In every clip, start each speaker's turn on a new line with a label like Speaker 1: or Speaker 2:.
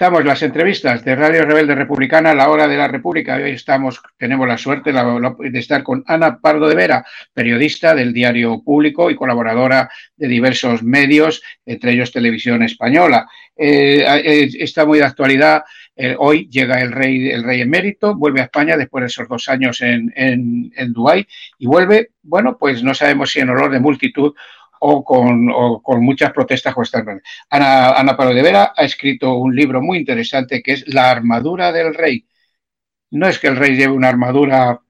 Speaker 1: Estamos las entrevistas de Radio Rebelde Republicana la hora de la República. Hoy estamos, tenemos la suerte de estar con Ana Pardo de Vera, periodista del Diario Público y colaboradora de diversos medios, entre ellos Televisión Española. Eh, eh, está muy de actualidad. Eh, hoy llega el rey, el rey emérito, vuelve a España después de esos dos años en, en, en Dubái y vuelve, bueno, pues no sabemos si en olor de multitud o con, muchas protestas Ana, Ana Paro de Vera ha escrito un libro muy interesante que es La armadura del rey. No es que el rey lleve una armadura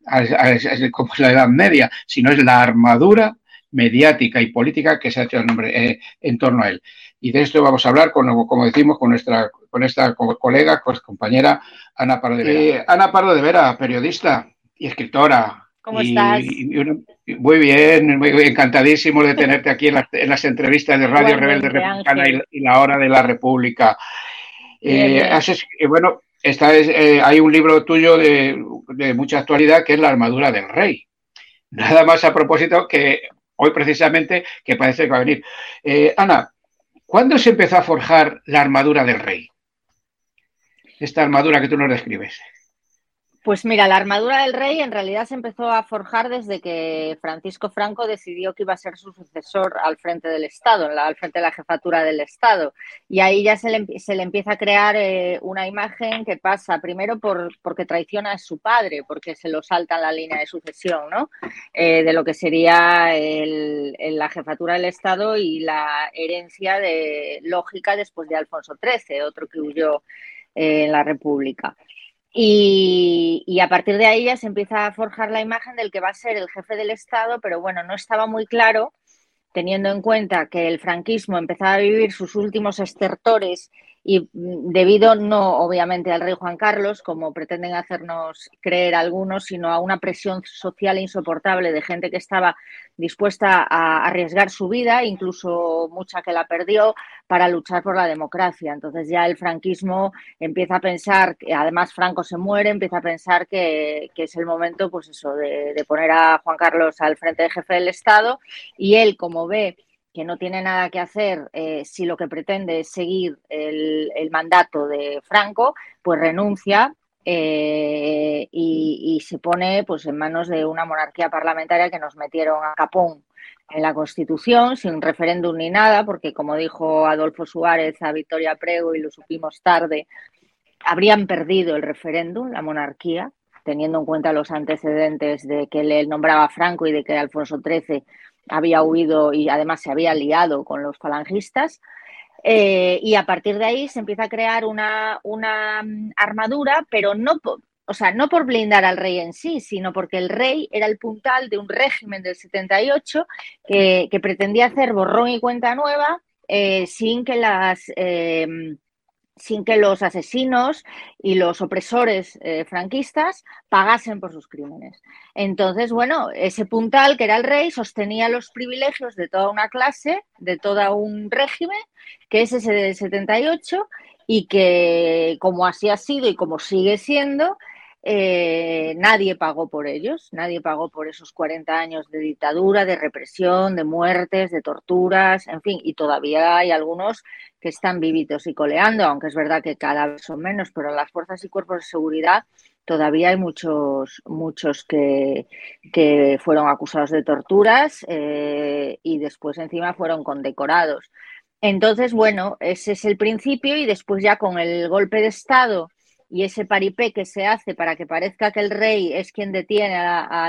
Speaker 1: como la Edad Media, sino es la armadura mediática y política que se ha hecho el nombre, eh, en torno a él. Y de esto vamos a hablar, con, como decimos, con nuestra con esta colega, compañera Ana Pardo de Vera. Eh, Ana Pardo de Vera, periodista y escritora,
Speaker 2: ¿Cómo estás?
Speaker 1: muy bien, muy encantadísimo de tenerte aquí en las, entrevistas de Radio Rebelde Republicana y, la Hora de la República. Eh, eh, bueno, esta es, eh, hay un libro tuyo de, mucha actualidad que es La armadura del rey. Nada más a propósito que hoy precisamente que parece que va a venir. Ana, ¿cuándo se empezó a forjar la armadura del rey? Esta armadura que tú nos describes.
Speaker 2: Pues mira, la armadura del rey en realidad se empezó a forjar desde que Francisco Franco decidió que iba a ser su sucesor al frente del Estado, al frente de la jefatura del Estado. Y ahí ya se le, se le empieza a crear eh, una imagen que pasa primero por, porque traiciona a su padre, porque se lo salta en la línea de sucesión, ¿no? Eh, de lo que sería la jefatura del Estado y la herencia de lógica después de Alfonso XIII, otro que huyó eh, en la República. Y, a partir de ahí ya se empieza a forjar la imagen del que va a ser el jefe del Estado, pero bueno, no estaba muy claro, teniendo en cuenta que el franquismo empezaba a vivir sus últimos estertores y mm, debido no obviamente al rey Juan Carlos, como pretenden hacernos creer algunos, sino a una presión social insoportable de gente que estaba dispuesta a arriesgar su vida, incluso mucha que la perdió, para luchar por la democracia. Entonces ya el franquismo empieza a pensar, que además Franco se muere, empieza a pensar que, es el momento, pues eso, de, de poner a Juan Carlos al frente de jefe del Estado y él, como ve que no tiene nada que hacer eh, si lo que pretende es seguir el, mandato de Franco, pues renuncia eh, y, se pone pues en manos de una monarquía parlamentaria que nos metieron a capón en la Constitución sin referéndum ni nada, porque como dijo Adolfo Suárez a Victoria Prego y lo supimos tarde, habrían perdido el referéndum, la monarquía, teniendo en cuenta los antecedentes de que le nombraba Franco y de que Alfonso XIII había huido y además se había liado con los falangistas. Eh, y a partir de ahí se empieza a crear una, una mm, armadura, pero no, o sea, no por blindar al rey en sí, sino porque el rey era el puntal de un régimen del 78 que, que pretendía hacer borrón y cuenta nueva eh, sin que las... Eh, sin que los asesinos y los opresores eh, franquistas pagasen por sus crímenes. Entonces, bueno, ese puntal, que era el rey, sostenía los privilegios de toda una clase, de todo un régimen, que es ese del 78, y que, como así ha sido y como sigue siendo, eh, nadie pagó por ellos, nadie pagó por esos 40 años de dictadura, de represión, de muertes, de torturas, en fin, y todavía hay algunos que están vivitos y coleando, aunque es verdad que cada vez son menos, pero las fuerzas y cuerpos de seguridad todavía hay muchos, muchos que, que fueron acusados de torturas eh, y después encima fueron condecorados. Entonces, bueno, ese es el principio y después ya con el golpe de Estado y ese paripé que se hace para que parezca que el rey es quien detiene a,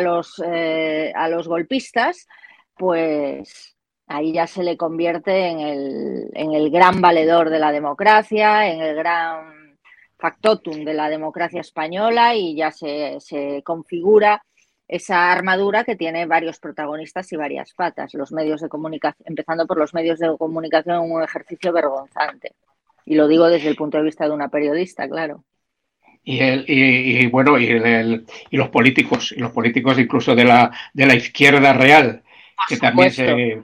Speaker 2: los, eh, a los golpistas, pues ahí ya se le convierte en el, en el gran valedor de la democracia, en el gran factotum de la democracia española y ya se, se configura esa armadura que tiene varios protagonistas y varias patas, los medios de comunicación, empezando por los medios de comunicación, un ejercicio vergonzante. Y lo digo desde el punto de vista de una periodista, claro.
Speaker 1: Y, el, y, bueno, y, el, y, los políticos, y los políticos incluso de la, de la izquierda real, que también se,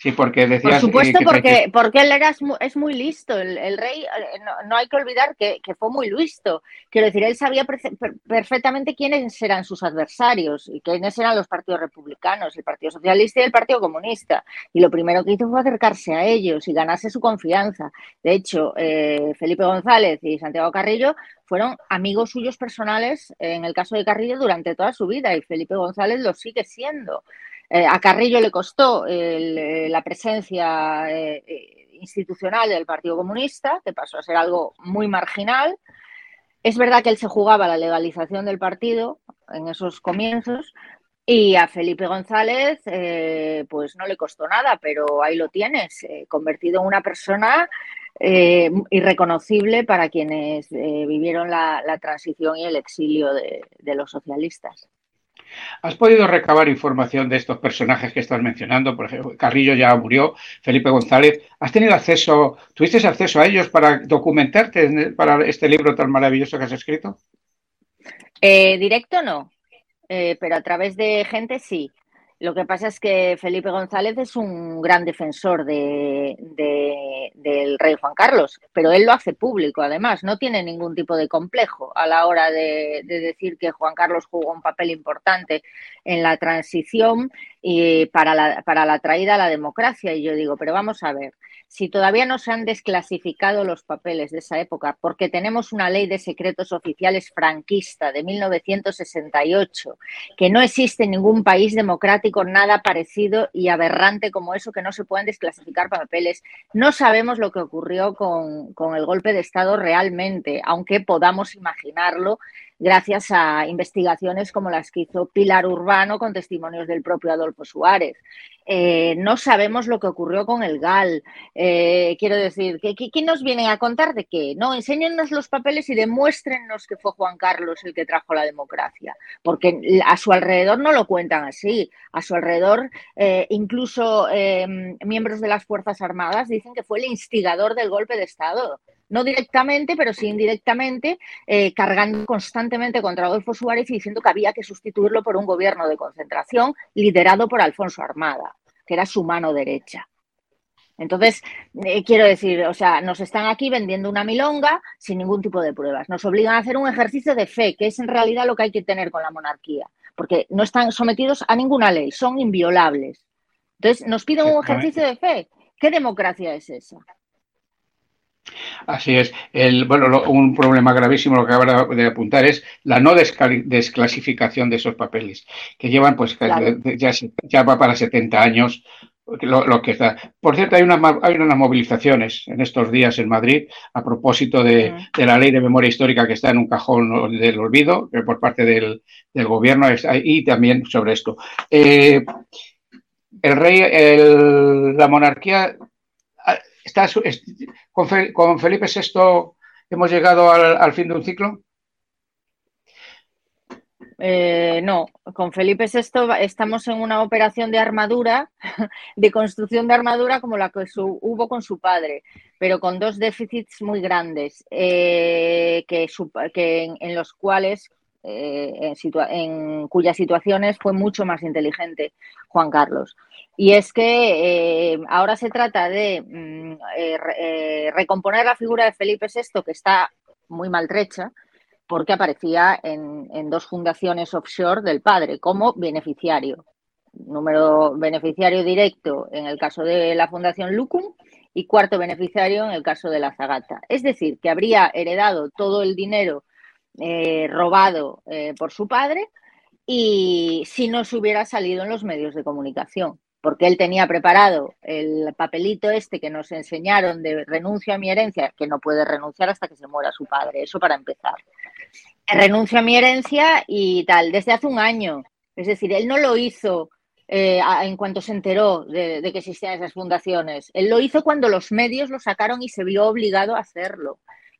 Speaker 1: Sí, porque decías...
Speaker 2: Por supuesto, porque, porque él era, es muy listo. El, rey, eh, no, hay que olvidar que, fue muy listo. Quiero decir, él sabía perfectamente quiénes eran sus adversarios y quiénes eran los partidos republicanos, el Partido Socialista y el Partido Comunista. Y lo primero que hizo fue acercarse a ellos y ganarse su confianza. De hecho, eh, Felipe González y Santiago Carrillo fueron amigos suyos personales, en el caso de Carrillo, durante toda su vida y Felipe González lo sigue siendo. Eh, a Carrillo le costó eh, la presencia eh, institucional del Partido Comunista, que pasó a ser algo muy marginal. Es verdad que él se jugaba la legalización del partido en esos comienzos, y a Felipe González, pues no le costó nada, pero ahí lo tienes, convertido en una persona irreconocible para quienes vivieron la, transición y el exilio de los socialistas.
Speaker 1: ¿Has podido recabar información de estos personajes que estás mencionando? Por ejemplo, Carrillo ya murió, Felipe González. ¿Has tenido acceso, tuviste acceso a ellos para documentarte para este libro tan maravilloso que has escrito?
Speaker 2: Eh, directo no, eh, pero a través de gente sí. Lo que pasa es que Felipe González es un gran defensor de, del rey Juan Carlos, pero él lo hace público, además, no tiene ningún tipo de complejo a la hora de, decir que Juan Carlos jugó un papel importante en la transición y para la, para la traída a la democracia. Y yo digo, pero vamos a ver, si todavía no se han desclasificado los papeles de esa época, porque tenemos una ley de secretos oficiales franquista de 1968, que no existe en ningún país democrático nada parecido y aberrante como eso, que no se pueden desclasificar papeles, no sabemos lo que ocurrió con, con el golpe de Estado realmente, aunque podamos imaginarlo gracias a investigaciones como las que hizo Pilar Urbano con testimonios del propio Adolfo Suárez. Eh, no sabemos lo que ocurrió con el GAL. Eh, quiero decir, ¿qué, ¿qué, nos vienen a contar de qué? No, enséñennos los papeles y demuéstrennos que fue Juan Carlos el que trajo la democracia, porque a su alrededor no lo cuentan así. A su alrededor, eh, incluso miembros de las Fuerzas Armadas dicen que fue el instigador del golpe de Estado no directamente, pero sí indirectamente, eh, cargando constantemente contra Adolfo Suárez y diciendo que había que sustituirlo por un gobierno de concentración liderado por Alfonso Armada, que era su mano derecha. Entonces, eh, quiero decir, o sea, nos están aquí vendiendo una milonga sin ningún tipo de pruebas. Nos obligan a hacer un ejercicio de fe, que es en realidad lo que hay que tener con la monarquía, porque no están sometidos a ninguna ley, son inviolables. Entonces, nos piden un ejercicio de fe. ¿Qué democracia es esa?
Speaker 1: Así es. El, bueno, un problema gravísimo, lo que acaba de apuntar, es la no desclasificación de esos papeles, que llevan, pues, ya, va para 70 años. Lo, que está. Por cierto, hay, hay unas movilizaciones en estos días en Madrid a propósito de, la ley de memoria histórica que está en un cajón del olvido por parte del, gobierno y también sobre esto. Eh, el rey, la monarquía con, Felipe VI hemos llegado al, fin de un ciclo?
Speaker 2: Eh, no, con Felipe VI estamos en una operación de armadura, de construcción de armadura como la que hubo con su padre, pero con dos déficits muy grandes, eh, que, en, los cuales, eh, en, cuyas situaciones fue mucho más inteligente Juan Carlos. Y es que eh, ahora se trata de mm, eh, recomponer la figura de Felipe VI, que está muy maltrecha, porque aparecía en, dos fundaciones offshore del padre como beneficiario. Número beneficiario directo en el caso de la Fundación Lucum y cuarto beneficiario en el caso de la Zagata. Es decir, que habría heredado todo el dinero robado por su padre y si no se hubiera salido en los medios de comunicación porque él tenía preparado el papelito este que nos enseñaron de renuncio a mi herencia, que no puede renunciar hasta que se muera su padre, eso para empezar. Renuncio a mi herencia y tal, desde hace un año. Es decir, él no lo hizo eh, en cuanto se enteró de, de, que existían esas fundaciones. Él lo hizo cuando los medios lo sacaron y se vio obligado a hacerlo.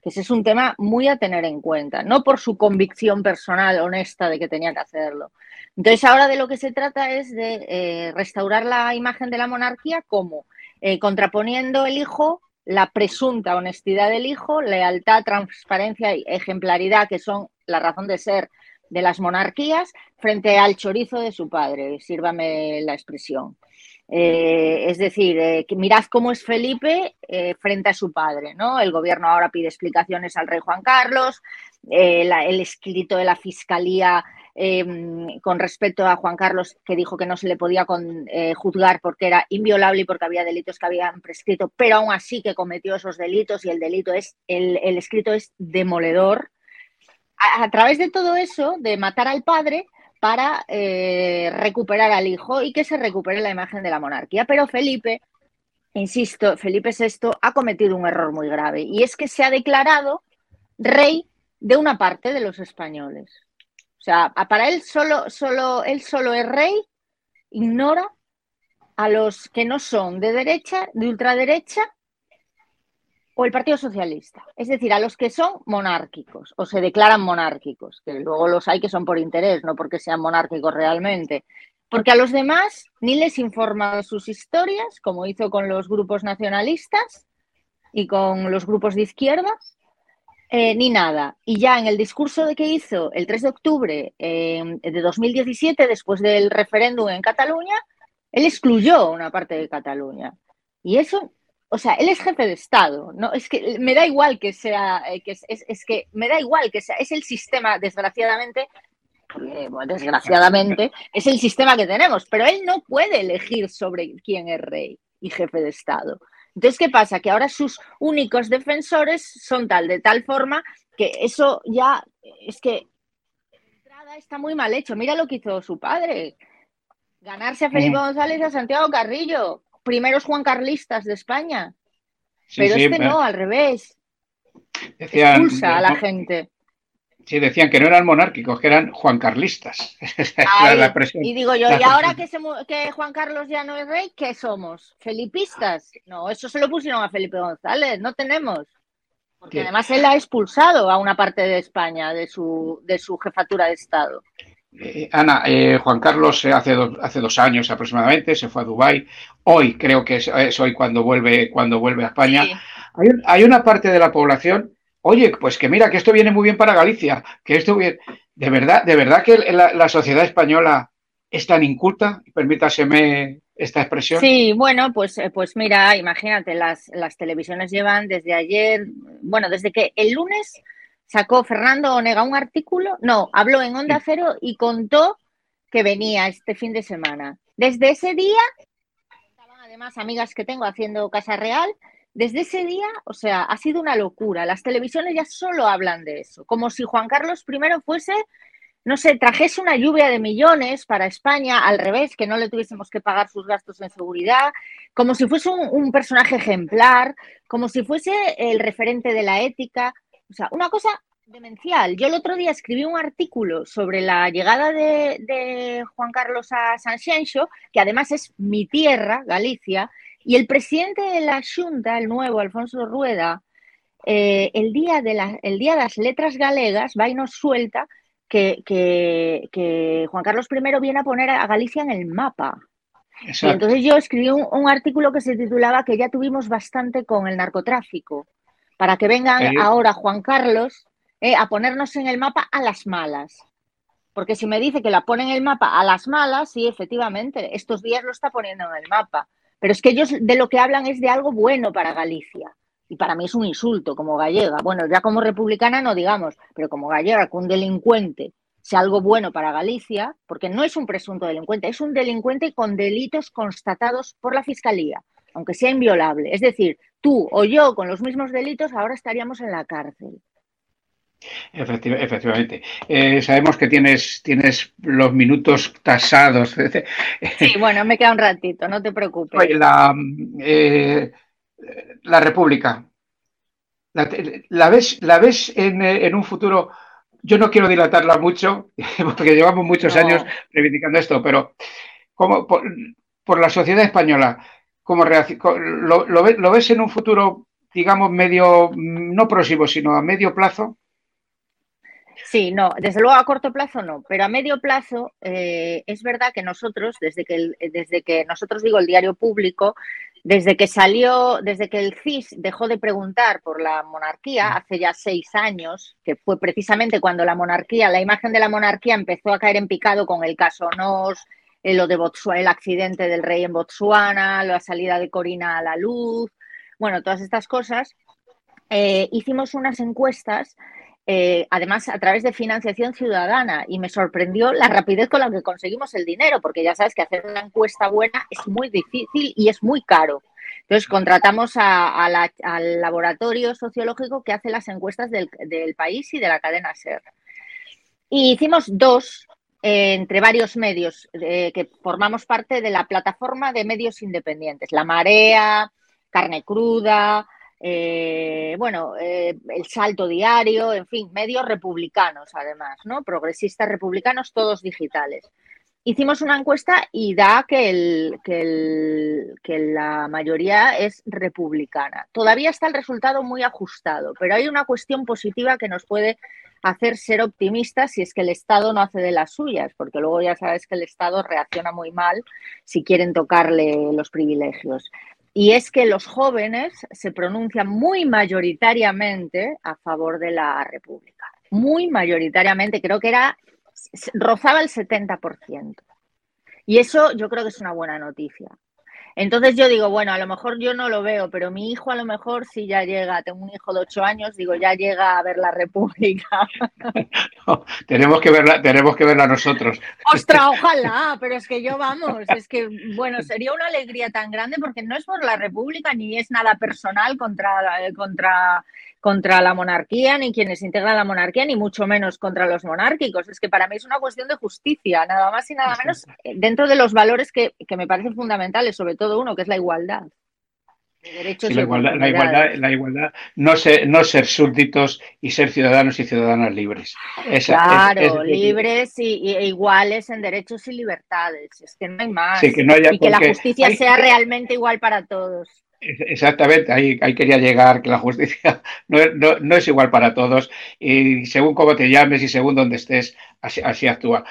Speaker 2: Ese es un tema muy a tener en cuenta, no por su convicción personal honesta de que tenía que hacerlo, entonces, ahora de lo que se trata es de eh, restaurar la imagen de la monarquía como eh, contraponiendo el hijo, la presunta honestidad del hijo, lealtad, transparencia y ejemplaridad, que son la razón de ser de las monarquías, frente al chorizo de su padre, sírvame la expresión. Eh, es decir, eh, mirad cómo es Felipe eh, frente a su padre, ¿no? El gobierno ahora pide explicaciones al rey Juan Carlos, el escrito de la fiscalía con respecto a Juan Carlos que dijo que no se le podía juzgar porque era inviolable y porque había delitos que habían prescrito, pero aún así que cometió esos delitos y el delito es, el, escrito es demoledor. a través de todo eso, de matar al padre, para eh, recuperar al hijo y que se recupere la imagen de la monarquía. Pero Felipe, insisto, Felipe VI ha cometido un error muy grave y es que se ha declarado rey de una parte de los españoles. O sea, para él solo, solo, él solo es rey, ignora a los que no son de derecha, de ultraderecha o el Partido Socialista, es decir, a los que son monárquicos o se declaran monárquicos, que luego los hay que son por interés, no porque sean monárquicos realmente, porque a los demás ni les informa sus historias, como hizo con los grupos nacionalistas y con los grupos de izquierda, eh, ni nada. Y ya en el discurso de que hizo el 3 de octubre eh, de 2017, después del referéndum en Cataluña, él excluyó una parte de Cataluña. Y eso o sea, él es jefe de Estado, ¿no? Es que me da igual que sea, eh, que es, que me da igual que sea, es el sistema, desgraciadamente, eh, desgraciadamente, es el sistema que tenemos, pero él no puede elegir sobre quién es rey y jefe de Estado. Entonces, ¿qué pasa? Que ahora sus únicos defensores son tal, de tal forma que eso ya es que entrada está muy mal hecho. Mira lo que hizo su padre. Ganarse a Felipe González y a Santiago Carrillo primeros Juan Carlistas de España. pero este no, al revés. Expulsa a la gente.
Speaker 1: Sí, decían que no eran monárquicos, que eran Juan Carlistas.
Speaker 2: y digo yo, ¿y ahora que, que, Juan Carlos ya no es rey, qué somos? ¿Felipistas? No, eso se lo pusieron a Felipe González, no tenemos. Porque además él ha expulsado a una parte de España de su, de su jefatura de Estado.
Speaker 1: Eh, Ana, eh, Juan Carlos eh, hace, hace dos años aproximadamente se fue a Dubái. Hoy creo que es, hoy cuando vuelve, cuando vuelve a España. Hay, una parte de la población, oye, pues que mira que esto viene muy bien para Galicia, que esto bien. De verdad, de verdad que la, sociedad española es tan inculta, permítaseme esta expresión.
Speaker 2: Sí, bueno, pues, pues mira, imagínate, las, las televisiones llevan desde ayer, bueno, desde que el lunes sacó Fernando Onega un artículo, no, habló en Onda Cero y contó que venía este fin de semana. Desde ese día, estaban además amigas que tengo haciendo Casa Real, desde ese día, o sea, ha sido una locura. Las televisiones ya solo hablan de eso, como si Juan Carlos I fuese, no sé, trajese una lluvia de millones para España, al revés, que no le tuviésemos que pagar sus gastos en seguridad, como si fuese un, un personaje ejemplar, como si fuese el referente de la ética. O sea, una cosa demencial. Yo el otro día escribí un artículo sobre la llegada de, Juan Carlos a San que además es mi tierra, Galicia, y el presidente de la Junta, el nuevo Alfonso Rueda, eh, el, día de el día de las letras galegas va y nos suelta que, Juan Carlos I viene a poner a Galicia en el mapa. Y entonces yo escribí un artículo que se titulaba que ya tuvimos bastante con el narcotráfico para que vengan ahora Juan Carlos eh, a ponernos en el mapa a las malas. Porque si me dice que la pone en el mapa a las malas, sí, efectivamente, estos días lo está poniendo en el mapa. Pero es que ellos de lo que hablan es de algo bueno para Galicia. Y para mí es un insulto como gallega. Bueno, ya como republicana no digamos, pero como gallega, que un delincuente sea algo bueno para Galicia, porque no es un presunto delincuente, es un delincuente con delitos constatados por la Fiscalía, aunque sea inviolable. Es decir, tú o yo con los mismos delitos ahora estaríamos en la cárcel.
Speaker 1: efectivamente. Eh, sabemos que tienes, tienes los minutos tasados.
Speaker 2: Sí, bueno, me queda un ratito, no te preocupes.
Speaker 1: La, eh, la República, la, ves, la ves en, un futuro yo no quiero dilatarla mucho, porque llevamos muchos años reivindicando esto, pero como por, la sociedad española, lo, ves en un futuro, digamos, medio, no próximo, sino a medio plazo?
Speaker 2: Sí, no, desde luego a corto plazo no, pero a medio plazo eh, es verdad que nosotros, desde que, desde que nosotros digo el diario público, desde que salió, desde que el CIS dejó de preguntar por la monarquía hace ya seis años, que fue precisamente cuando la monarquía, la imagen de la monarquía empezó a caer en picado con el caso Nos, lo de el accidente del rey en Botsuana, la salida de Corina a la luz, bueno, todas estas cosas. Eh, hicimos unas encuestas eh, además a través de financiación ciudadana y me sorprendió la rapidez con la que conseguimos el dinero, porque ya sabes que hacer una encuesta buena es muy difícil y es muy caro. Entonces contratamos al laboratorio sociológico que hace las encuestas del, país y de la cadena SER. Y hicimos dos entre varios medios eh, que formamos parte de la plataforma de medios independientes, La Marea, Carne Cruda, eh, bueno, eh, el salto diario, en fin, medios republicanos además, ¿no? Progresistas republicanos, todos digitales. Hicimos una encuesta y da que, el, que, la mayoría es republicana. Todavía está el resultado muy ajustado, pero hay una cuestión positiva que nos puede hacer ser optimistas si es que el Estado no hace de las suyas, porque luego ya sabes que el Estado reacciona muy mal si quieren tocarle los privilegios y es que los jóvenes se pronuncian muy mayoritariamente a favor de la República. Muy mayoritariamente, creo que era, rozaba el 70%. Y eso yo creo que es una buena noticia. Entonces yo digo, bueno, a lo mejor yo no lo veo, pero mi hijo a lo mejor sí ya llega, tengo un hijo de ocho años, digo, ya llega a ver la República.
Speaker 1: tenemos que verla, tenemos que verla nosotros.
Speaker 2: Ostras, ojalá, pero es que yo vamos, es que bueno, sería una alegría tan grande porque no es por la República ni es nada personal contra, contra contra la monarquía, ni quienes integran la monarquía, ni mucho menos contra los monárquicos. Es que para mí es una cuestión de justicia, nada más y nada menos, eh, dentro de los valores que, me parecen fundamentales, sobre todo uno, que es la igualdad.
Speaker 1: la, igualdad, la, igualdad, no ser, no ser súbditos y ser ciudadanos y ciudadanas libres.
Speaker 2: claro, libres y, e iguales en derechos y libertades. Es que no hay más. y que la justicia sea realmente igual para todos.
Speaker 1: Exactamente, ahí, quería llegar, que la justicia no, es igual para todos y según cómo te llames y según dónde estés, así, actúa.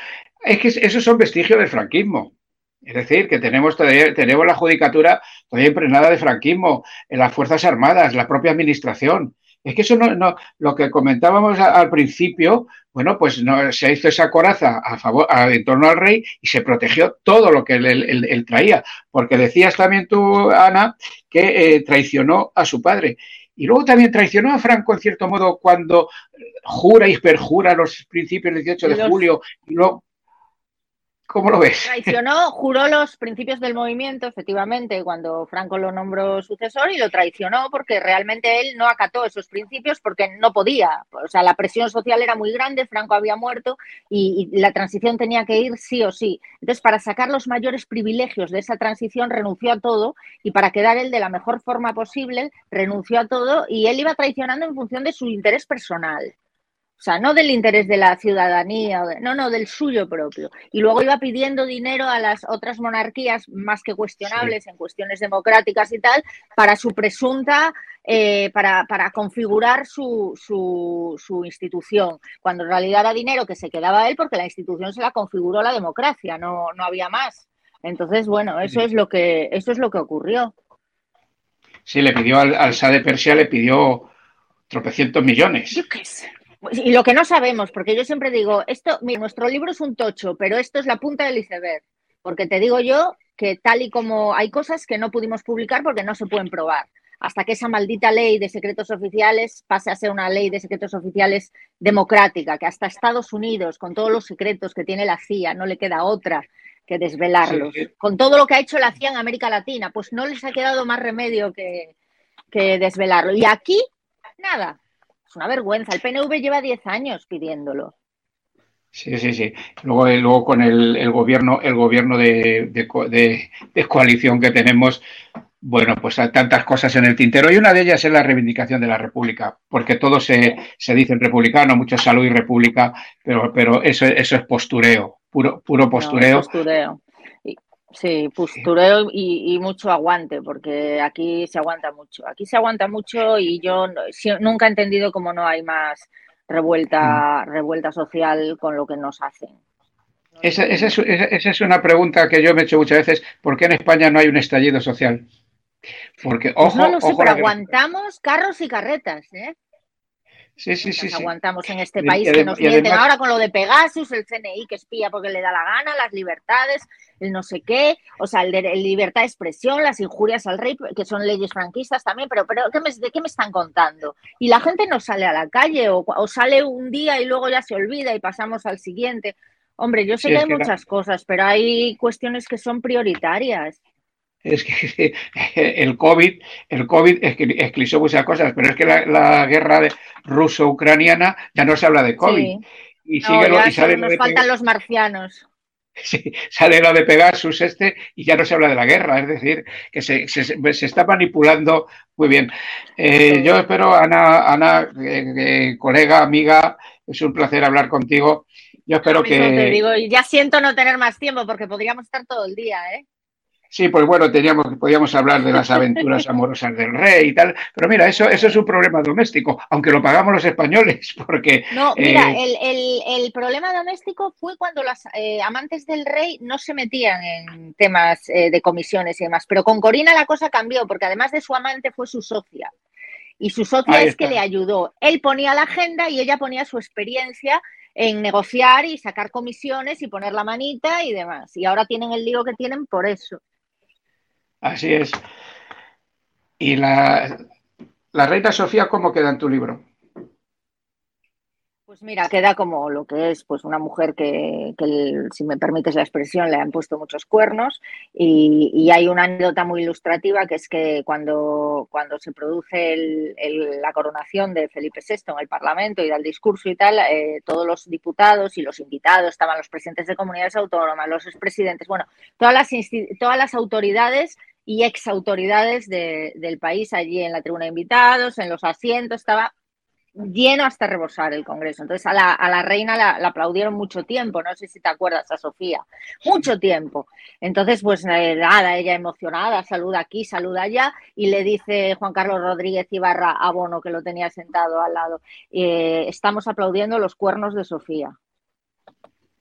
Speaker 1: Es que esos son vestigios del franquismo. Es decir, que tenemos, tenemos la judicatura todavía impregnada de franquismo, en las Fuerzas Armadas, la propia administración. Es que eso no, lo que comentábamos al principio, bueno, pues no, se hizo esa coraza a favor, en torno al rey y se protegió todo lo que él, traía. Porque decías también tú, Ana, que eh, traicionó a su padre. Y luego también traicionó a Franco, en cierto modo, cuando jura y perjura los principios del 18 de julio y luego ¿Cómo lo ves?
Speaker 2: Traicionó, juró los principios del movimiento, efectivamente, cuando Franco lo nombró sucesor y lo traicionó porque realmente él no acató esos principios porque no podía. O sea, la presión social era muy grande, Franco había muerto y, la transición tenía que ir sí o sí. Entonces, para sacar los mayores privilegios de esa transición, renunció a todo y para quedar él de la mejor forma posible, renunció a todo y él iba traicionando en función de su interés personal. O sea, no del interés de la ciudadanía, no, no, del suyo propio. Y luego iba pidiendo dinero a las otras monarquías más que cuestionables en cuestiones democráticas y tal, para su presunta, eh, para, para, configurar su, su, institución, cuando en realidad era dinero que se quedaba él porque la institución se la configuró la democracia, no, no había más. Entonces, bueno, eso es lo que, eso es lo que ocurrió.
Speaker 1: Sí, le pidió al, al de Persia, le pidió tropecientos millones.
Speaker 2: Yo qué sé. Y lo que no sabemos, porque yo siempre digo, esto, nuestro libro es un tocho, pero esto es la punta del iceberg. Porque te digo yo que tal y como hay cosas que no pudimos publicar porque no se pueden probar. Hasta que esa maldita ley de secretos oficiales pase a ser una ley de secretos oficiales democrática, que hasta Estados Unidos, con todos los secretos que tiene la CIA, no le queda otra que desvelarlos. Con todo lo que ha hecho la CIA en América Latina, pues no les ha quedado más remedio que, que desvelarlo. Y aquí, nada, una vergüenza. El PNV lleva 10 años pidiéndolo.
Speaker 1: Sí, sí, sí. Luego, eh, luego con el, gobierno, el gobierno de, coalición que tenemos, bueno, pues hay tantas cosas en el tintero y una de ellas es la reivindicación de la República, porque todo se, se dice en republicano, mucho salud y república, pero, pero eso, eso es postureo, puro, puro postureo.
Speaker 2: postureo. Sí, postureo y, mucho aguante, porque aquí se aguanta mucho. Aquí se aguanta mucho y yo nunca he entendido cómo no hay más revuelta, mm. revuelta social con lo que nos hacen.
Speaker 1: Esa, es, una pregunta que yo me he hecho muchas veces. ¿Por qué en España no hay un estallido social? Porque, pues ojo,
Speaker 2: no, no sé, pero aguantamos carros y carretas, ¿eh?
Speaker 1: Sí, sí, sí,
Speaker 2: aguantamos en este país que nos mienten ahora con lo de Pegasus, el CNI que espía porque le da la gana, las libertades, el no sé qué, o sea, el de libertad de expresión, las injurias al rey, que son leyes franquistas también, pero, pero ¿qué me, ¿de qué me están contando? Y la gente no sale a la calle o, sale un día y luego ya se olvida y pasamos al siguiente. Hombre, yo sé que hay muchas cosas, pero hay cuestiones que son prioritarias
Speaker 1: es que el COVID, el COVID esclisó muchas cosas, pero es que la, guerra ruso-ucraniana ya no se habla de COVID.
Speaker 2: Y, sigue lo, y nos faltan los marcianos.
Speaker 1: Sí, sale lo de Pegasus este y ya no se habla de la guerra, es decir, que se, se, está manipulando muy bien. Eh, yo espero, Ana, Ana eh, colega, amiga, es un placer hablar contigo. Yo espero que...
Speaker 2: Te digo, ya siento no tener más tiempo porque podríamos estar todo el día, ¿eh?
Speaker 1: Sí, pues bueno, teníamos, podíamos hablar de las aventuras amorosas del rey y tal, pero mira, eso, eso es un problema doméstico, aunque lo pagamos los españoles, porque...
Speaker 2: No, mira, eh, el, problema doméstico fue cuando las eh, amantes del rey no se metían en temas eh, de comisiones y demás, pero con Corina la cosa cambió, porque además de su amante fue su socia, y su socia es que le ayudó. Él ponía la agenda y ella ponía su experiencia en negociar y sacar comisiones y poner la manita y demás. Y ahora tienen el lío que tienen por eso.
Speaker 1: Así es. ¿Y la, la reina Sofía cómo queda en tu libro?
Speaker 2: Pues mira, queda como lo que es, pues una mujer que, si me permites la expresión, le han puesto muchos cuernos y, hay una anécdota muy ilustrativa que es que cuando, cuando se produce la coronación de Felipe VI en el Parlamento y da el discurso y tal, eh, todos los diputados y los invitados, estaban los presidentes de comunidades autónomas, los expresidentes, bueno, todas las, todas las autoridades y exautoridades de, del país allí en la tribuna de invitados, en los asientos, estaba lleno hasta rebosar el Congreso. Entonces a la, a la reina la, aplaudieron mucho tiempo, no sé si te acuerdas a Sofía, mucho tiempo. Entonces, pues eh, nada, ella emocionada, saluda aquí, saluda allá, y le dice Juan Carlos Rodríguez Ibarra a Bono, que lo tenía sentado al lado, eh, estamos aplaudiendo los cuernos de Sofía.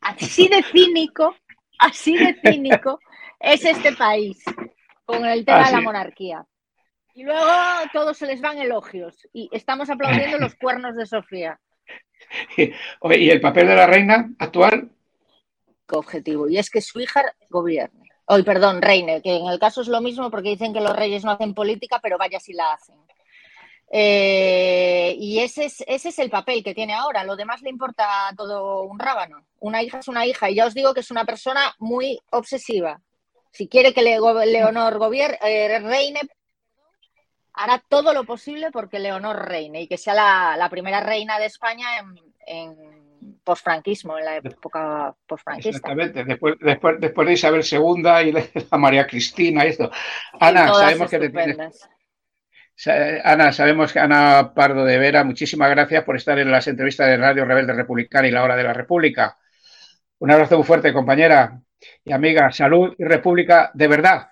Speaker 2: Así de cínico, así de cínico es este país con el tema de la monarquía. Y luego todos se les van elogios y estamos aplaudiendo los cuernos de Sofía.
Speaker 1: ¿Y el papel de la reina actual?
Speaker 2: Objetivo, y es que su hija gobierne. Hoy, perdón, reine, que en el caso es lo mismo porque dicen que los reyes no hacen política, pero vaya si la hacen. Eh, y ese es, ese es el papel que tiene ahora. Lo demás le importa todo un rábano. Una hija es una hija. Y ya os digo que es una persona muy obsesiva. Si quiere que Leonor gobierne, eh, reine, hará todo lo posible porque Leonor reine y que sea la, primera reina de España en, posfranquismo, en la época posfranquista.
Speaker 1: Exactamente, después, después, después de Isabel II y la María Cristina y esto. Ana, sabemos que te Ana, sabemos que Ana Pardo de Vera, muchísimas gracias por estar en las entrevistas de Radio Rebelde Republicana y la Hora de la República. Un abrazo muy fuerte, compañera y amiga. Salud y República de verdad.